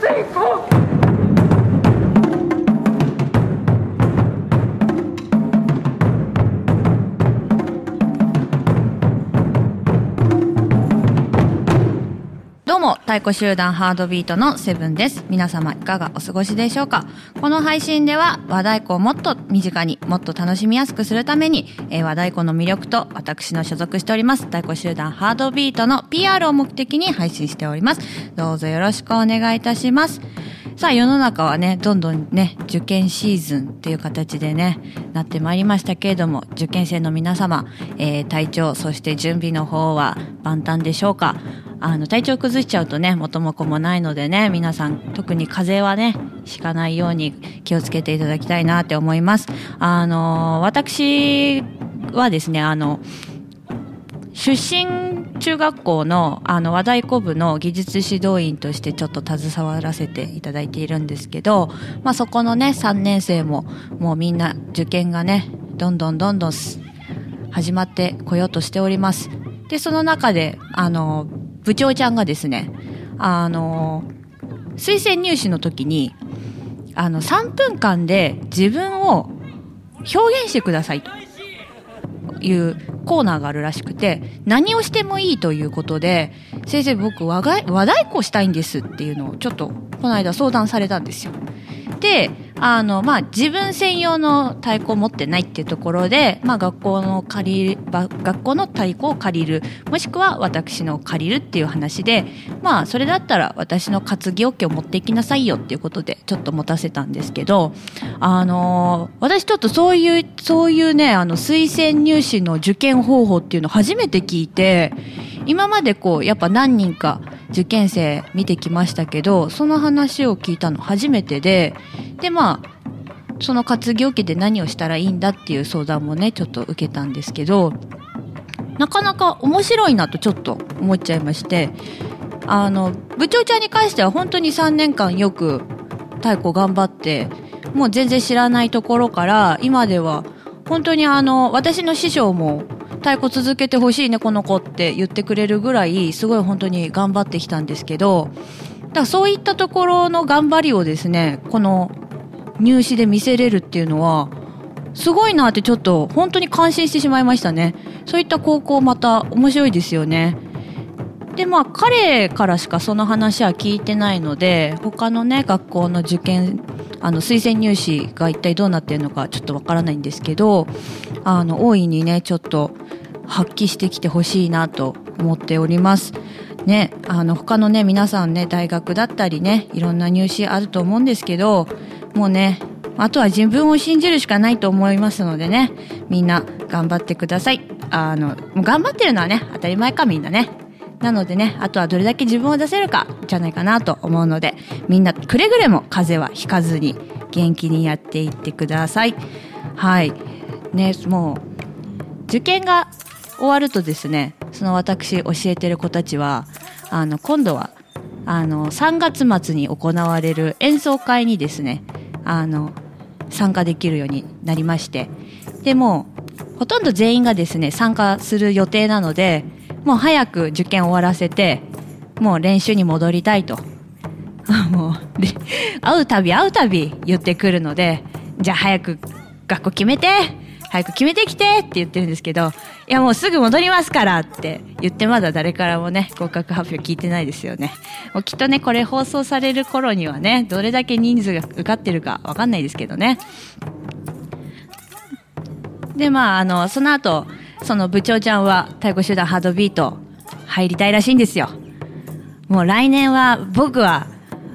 成功太鼓集団ハードビートのセブンです。皆様いかがお過ごしでしょうか？この配信では和太鼓をもっと身近にもっと楽しみやすくするために、えー和太鼓の魅力と私の所属しております太鼓集団ハードビートの PR を目的に配信しております。どうぞよろしくお願いいたします。さあ世の中はね、どんどんね、受験シーズンっていう形でね、なってまいりましたけれども、受験生の皆様、えー体調、そして準備の方は万端でしょうか？あの、体調崩しちゃうとね、元も子もないのでね、皆さん、特に風邪はね、ひかないように気をつけていただきたいなって思います。あの、私はですね、あの、出身中学校のあの和太鼓部の技術指導員としてちょっと携わらせていただいているんですけど、まあ、そこのね3年生ももうみんな受験がねどんどんどんどん始まってこようとしております。でその中であの部長ちゃんがですねあの推薦入試の時にあの3分間で自分を表現してくださいというコーナーがあるらしくて何をしてもいいということで先生僕和和太鼓したいんですっていうのをちょっとこの間相談されたんですよ。であの、まあ、自分専用の太鼓を持ってないっていうところで、まあ、学校の借り学校の太鼓を借りるもしくは私の借りるっていう話でまあそれだったら私の担ぎ桶を持っていきなさいよっていうことでちょっと持たせたんですけどあの私ちょっとそういうそういうねあの推薦入試の受験方法っていうの初めて聞いて今までこうやっぱ何人か受験生見てきましたけどその話を聞いたの初めてででまあその担ぎ桶で何をしたらいいんだっていう相談もねちょっと受けたんですけどなかなか面白いなとちょっと思っちゃいましてあの部長ちゃんに関しては本当に3年間よく太鼓頑張ってもう全然知らないところから今では本当にあの私の師匠も太鼓続けてほしいねこの子って言ってくれるぐらいすごい本当に頑張ってきたんですけどだからそういったところの頑張りをですねこの入試で見せれるっていうのはすごいなってちょっと本当に感心してしまいましたね。そういった高校また面白いですよね。でまあ彼からしかその話は聞いてないので他のね学校の受験あの推薦入試が一体どうなっているのかちょっとわからないんですけどあの大いにねちょっと発揮してきてほしいなと思っております。ね、あの他のね皆さんね大学だったりねいろんな入試あると思うんですけどもうねあとは自分を信じるしかないと思いますのでねみんな頑張ってくださいあのもう頑張ってるのはね当たり前かみんなねなのでねあとはどれだけ自分を出せるかじゃないかなと思うのでみんなくれぐれも風邪はひかずに元気にやっていってください。はい。ねもう受験が終わるとですねその私教えてる子たちはあの今度はあの3月末に行われる演奏会にですねあの参加できるようになりまして。でもほとんど全員がですね参加する予定なのでもう早く受験終わらせてもう練習に戻りたいと。もう会うたび会うたび言ってくるのでじゃあ早く学校決めて早く決めてきてって言ってるんですけどいやもうすぐ戻りますからって言ってまだ誰からもね合格発表聞いてないですよね。もうきっとねこれ放送される頃にはねどれだけ人数が受かってるかわかんないですけどね。でまああのその後その部長ちゃんは太鼓集団ハードビート入りたいらしいんですよ。もう来年は僕は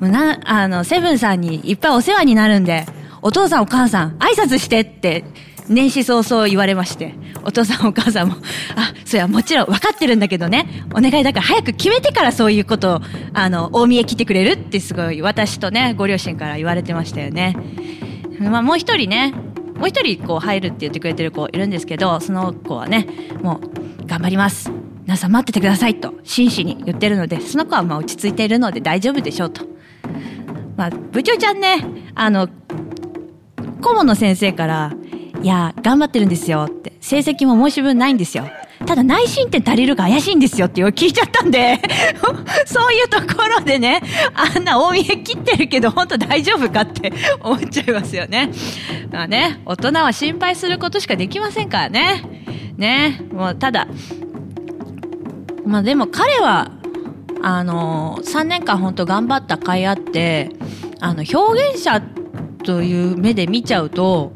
もうなあのセブンさんにいっぱいお世話になるんでお父さんお母さん挨拶してって年始早々言われましてお父さんお母さんもあそれはもちろん分かってるんだけどねお願いだから早く決めてからそういうことをあの大見へ来てくれるってすごい私とねご両親から言われてましたよね。まあもう一人ねもう一人こう入るって言ってくれてる子いるんですけどその子はねもう頑張ります。皆さん待っててくださいと真摯に言ってるのでその子はまあ落ち着いているので大丈夫でしょうと。まあ部長ちゃんねあの顧問の先生から「いや頑張ってるんですよ」って成績も申し分ないんですよ。ただ内申点足りるか怪しいんですよって聞いちゃったんで そういうところでね、あんな大見え切ってるけど、本当大丈夫かって思っちゃいますよね。まあね、大人は心配することしかできませんからね。ね、もうただ、まあでも彼は、あの、3年間本当頑張った甲斐あって、あの、表現者という目で見ちゃうと、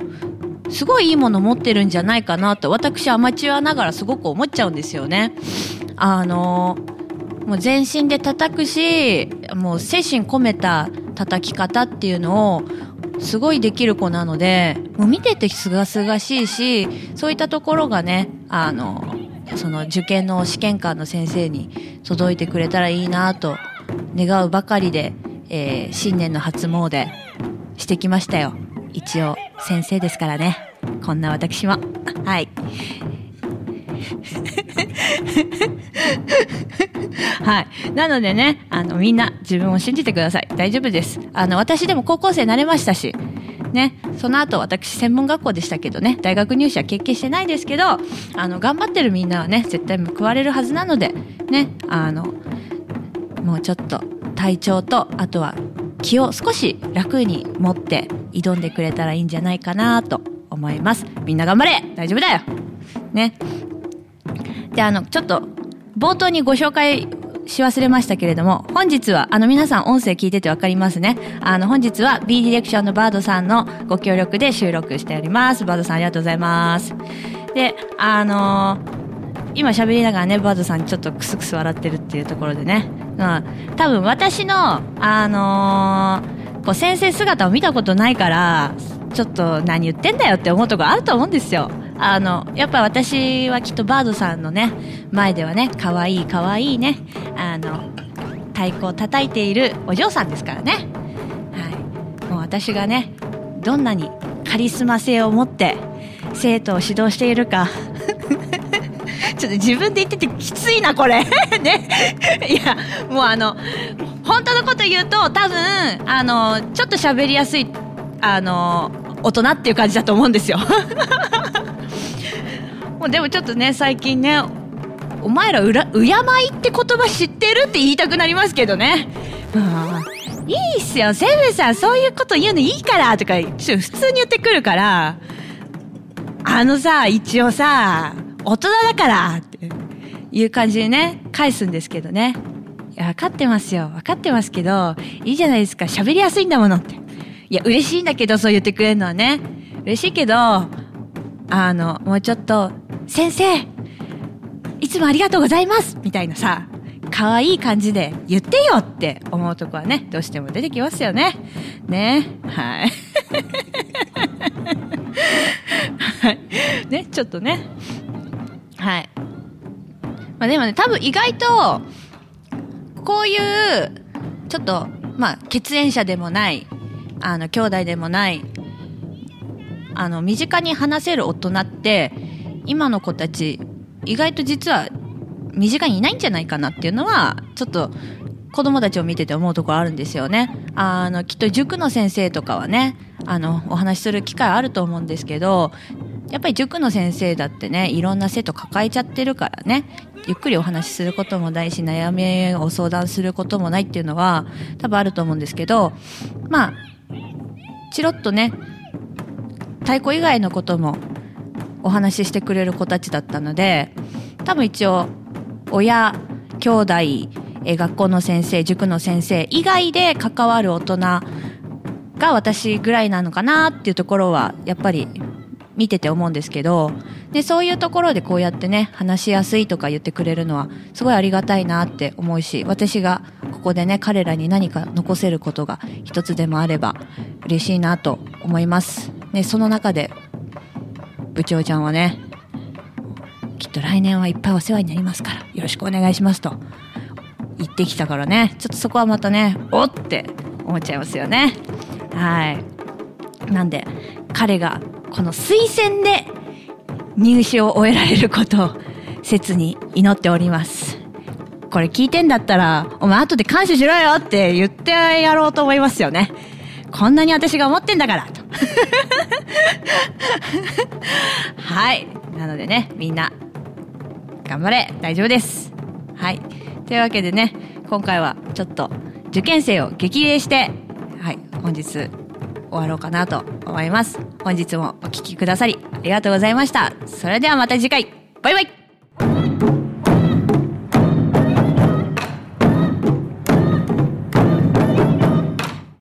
すごいいいもの持ってるんじゃないかなと、私アマチュアながらすごく思っちゃうんですよね。あの、もう全身で叩くし、もう精神込めた叩き方っていうのを、すごいできる子なので、もう見ててすがすがしいし、そういったところがね、あの、その受験の試験官の先生に届いてくれたらいいなと願うばかりで、えー、新年の初詣してきましたよ。一応先生ですからね。こんな私も。はい。はい。なのでね、あの、みんな自分を信じてください。大丈夫です。あの、私でも高校生になれましたし、ね、その後私専門学校でしたけどね、大学入試は経験してないですけど、あの、頑張ってるみんなはね、絶対報われるはずなので、ね、あの、もうちょっと体調と、あとは気を少し楽に持って挑んでくれたらいいんじゃないかなと思います。みんな頑張れ大丈夫だよね。で、あの、ちょっと、冒頭にご紹介し忘れましたけれども、本日は、あの皆さん音声聞いててわかりますね。あの本日は B ディレクションのバードさんのご協力で収録しております。バードさんありがとうございます。で、あのー、今喋りながらね、バードさんちょっとクスクス笑ってるっていうところでね、うん、多分私の、あのー、こう先生姿を見たことないから、ちょっと何言ってんだよって思うところあると思うんですよ。あの、やっぱ私はきっとバードさんのね、前ではね、可愛い可愛いね、あの、太鼓を叩いているお嬢さんですからね。はい。もう私がね、どんなにカリスマ性を持って生徒を指導しているかちょっと自分で言っててきついな、これ。ね。いや、もうあの、本当のこと言うと、多分、あの、ちょっと喋りやすい、あの、大人っていう感じだと思うんですよ。もうでもちょっとね、最近ね、お前らうら、敬いって言葉知ってるって言いたくなりますけどね。いいっすよ、セブンさん、そういうこと言うのいいから、とか、ちょっと普通に言ってくるから、あのさ、一応さ、大人だからっていう感じでね、返すんですけどね。いや、分かってますよ。分かってますけど、いいじゃないですか。喋りやすいんだものって。いや、嬉しいんだけど、そう言ってくれるのはね。嬉しいけど、あの、もうちょっと、先生いつもありがとうございますみたいなさ、可愛い感じで言ってよって思うとこはね、どうしても出てきますよね。ね。はい。はい。ね、ちょっとね。はい。まあでもね、多分意外と、こういう、ちょっと、まあ、血縁者でもない、あの、兄弟でもない、あの、身近に話せる大人って、今の子たち、意外と実は、身近にいないんじゃないかなっていうのは、ちょっと、子供たちを見てて思うところあるんですよね。あの、きっと塾の先生とかはね、あの、お話しする機会あると思うんですけど、やっぱり塾の先生だってね、いろんな生徒抱えちゃってるからね、ゆっくりお話しすることもないし、悩みを相談することもないっていうのは多分あると思うんですけど、まあ、チロッとね、太鼓以外のこともお話ししてくれる子たちだったので、多分一応、親、兄弟、え学校の先生、塾の先生以外で関わる大人が私ぐらいなのかなっていうところは、やっぱり見てて思うんですけど、で、そういうところでこうやってね、話しやすいとか言ってくれるのは、すごいありがたいなって思うし、私がここでね、彼らに何か残せることが一つでもあれば、嬉しいなと思います。ね、その中で、部長ちゃんはね、きっと来年はいっぱいお世話になりますから、よろしくお願いしますと言ってきたからね、ちょっとそこはまたね、おって思っちゃいますよね。はい。なんで、彼がこの推薦で入試を終えられることを切に祈っております。これ聞いてんだったら、お前後で感謝しろよって言ってやろうと思いますよね。こんなに私が思ってんだから、と。はい。なのでね、みんな、頑張れ大丈夫ですはいというわけでね今回はちょっと受験生を激励してはい本日終わろうかなと思います。本日もお聴きくださりありがとうございました。それではまた次回。バイバイ。